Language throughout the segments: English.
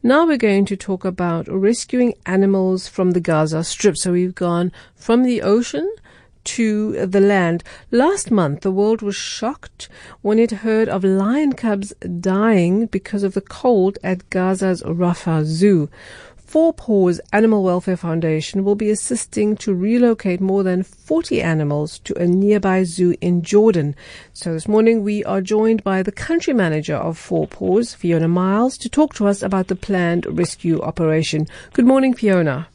Now we're going to talk about rescuing animals from the Gaza Strip. So we've gone from the ocean to the land. Last month, the world was shocked when it heard of lion cubs dying because of the cold at Gaza's Rafah Zoo. Four Paws Animal Welfare Foundation will be assisting to relocate more than 40 animals to a nearby zoo in Jordan. So this morning we are joined by the country manager of Four Paws, Fiona Miles, to talk to us about the planned rescue operation. Good morning, Fiona.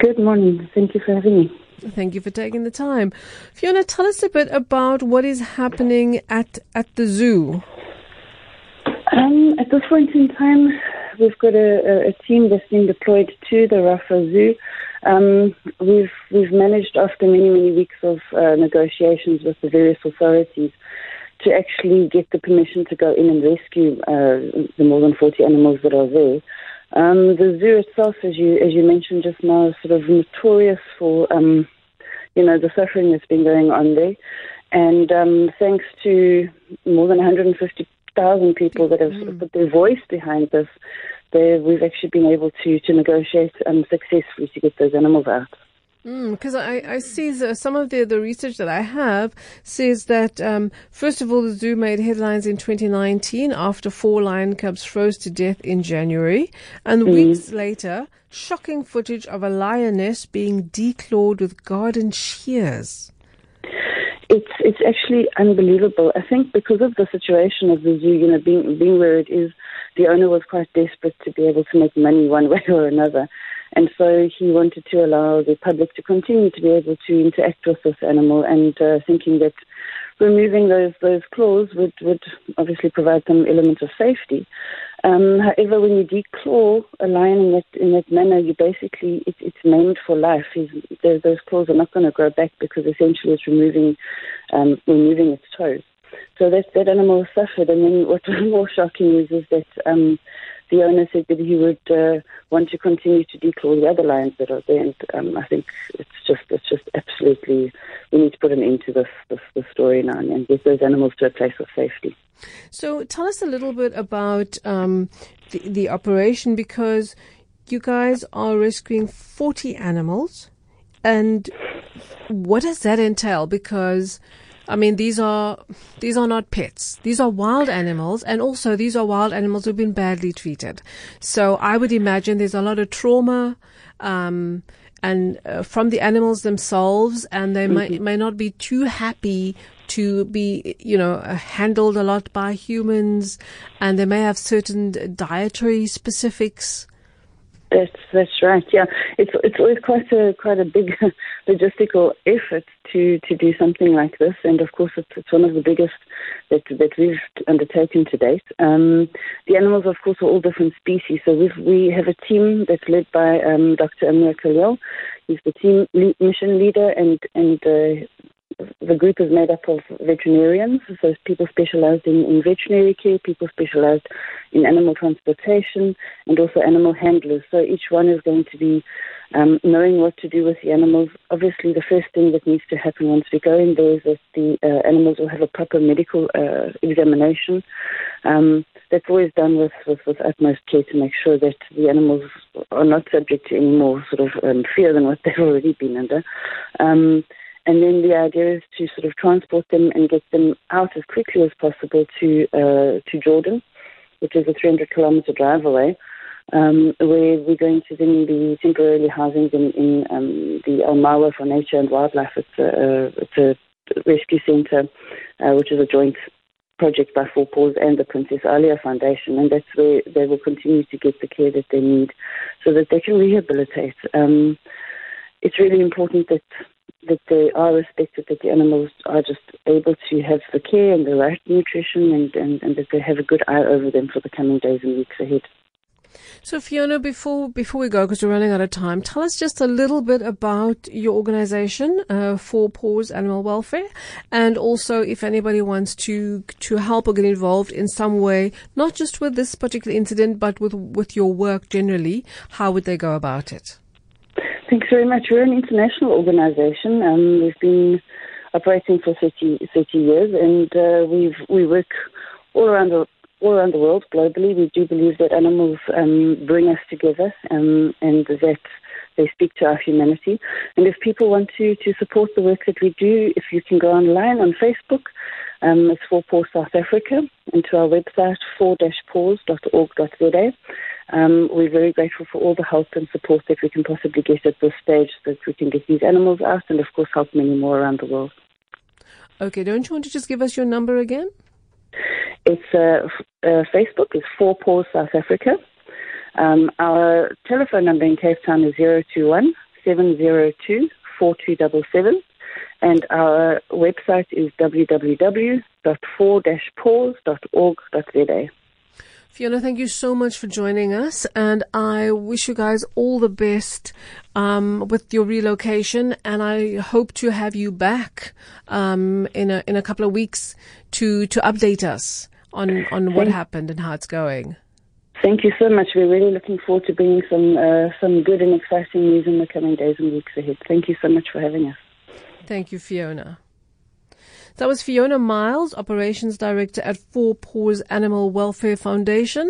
Good morning. Thank you for having me. Thank you for taking the time. Fiona, tell us a bit about what is happening at, at the zoo. Um, at this point in time, we've got a, a, team that's been deployed to the Rafah Zoo. Um, we've we've managed after many many weeks of uh, negotiations with the various authorities to actually get the permission to go in and rescue uh, the more than 40 animals that are there. Um, the zoo itself, as you as you mentioned just now, is sort of notorious for um, you know the suffering that's been going on there, and um, thanks to more than 150,000 people that have mm. put their voice behind this, we've actually been able to to negotiate um, successfully to get those animals out. Because mm, I, I see the, some of the, the research that I have says that, um, first of all, the zoo made headlines in 2019 after four lion cubs froze to death in January. And mm. weeks later, shocking footage of a lioness being declawed with garden shears. It's actually unbelievable. I think because of the situation of the zoo, you know, being being where it is, the owner was quite desperate to be able to make money one way or another. And so he wanted to allow the public to continue to be able to interact with this animal and uh, thinking that removing those, those claws would, would obviously provide some element of safety. Um, however, when you declaw a lion in that, in that manner, you basically, it, it's maimed for life. He's, those claws are not going to grow back because essentially it's removing, um, removing its toes. So that, that animal suffered. And then what was more shocking is, is that um, the owner said that he would uh, want to continue to declaw the other lions that are there. And um, I think it's just it's just absolutely we need to put an end to this this, this story now and get those animals to a place of safety. So tell us a little bit about um, the, the operation because you guys are rescuing 40 animals. And what does that entail? Because I mean, these are these are not pets. These are wild animals, and also these are wild animals who've been badly treated. So I would imagine there's a lot of trauma. Um, and uh, from the animals themselves, and they mm-hmm. may, may not be too happy to be, you know, handled a lot by humans, and they may have certain dietary specifics. That's that's right. Yeah, it's it's always quite a quite a big logistical effort to to do something like this, and of course it's, it's one of the biggest that that we've undertaken to date. Um, the animals, of course, are all different species. So we we have a team that's led by um, Dr. Amir Khalil. He's the team mission leader, and and uh, the group is made up of veterinarians, so people specialized in, in veterinary care, people specialized in animal transportation, and also animal handlers. So each one is going to be um, knowing what to do with the animals. Obviously, the first thing that needs to happen once we go in there is that the uh, animals will have a proper medical uh, examination. Um, that's always done with, with, with, utmost care to make sure that the animals are not subject to any more sort of um, fear than what they've already been under. And then the idea is to sort of transport them and get them out as quickly as possible to uh, to Jordan, which is a 300 kilometer drive away, um, where we're going to then be temporarily housing them in um, the Al Mawa for Nature and Wildlife. It's a, it's a rescue center, uh, which is a joint project by Four Paws and the Princess Alia Foundation, and that's where they will continue to get the care that they need so that they can rehabilitate. Um, it's really important that that they are respected, that the animals are just able to have the care and the right nutrition, and, and, and that they have a good eye over them for the coming days and weeks ahead. So Fiona, before before we go, because we're running out of time, tell us just a little bit about your organisation, uh, Four Paws Animal Welfare, and also if anybody wants to to help or get involved in some way, not just with this particular incident, but with with your work generally, how would they go about it? Thanks very much. We're an international organization. Um, we've been operating for 30, 30 years and uh, we've, we work all around the, all around the world, globally, we do believe that animals um, bring us together um, and that they speak to our humanity. And if people want to, to support the work that we do, if you can go online on Facebook, um, it's for South Africa, and to our website, 4-paws.org.za. Um, we're very grateful for all the help and support that we can possibly get at this stage so that we can get these animals out and, of course, help many more around the world. Okay, don't you want to just give us your number again? It's uh, uh, Facebook is Four Paws South Africa. Um, our telephone number in Cape Town is 021 702 4277 and our website is www.4-paws.org.za. Fiona, thank you so much for joining us, and I wish you guys all the best um, with your relocation. And I hope to have you back um, in a in a couple of weeks to to update us on on what happened and how it's going. Thank you so much. We're really looking forward to bringing some uh, some good and exciting news in the coming days and weeks ahead. Thank you so much for having us. Thank you, Fiona. That was Fiona Miles, Operations Director at Four Paws Animal Welfare Foundation.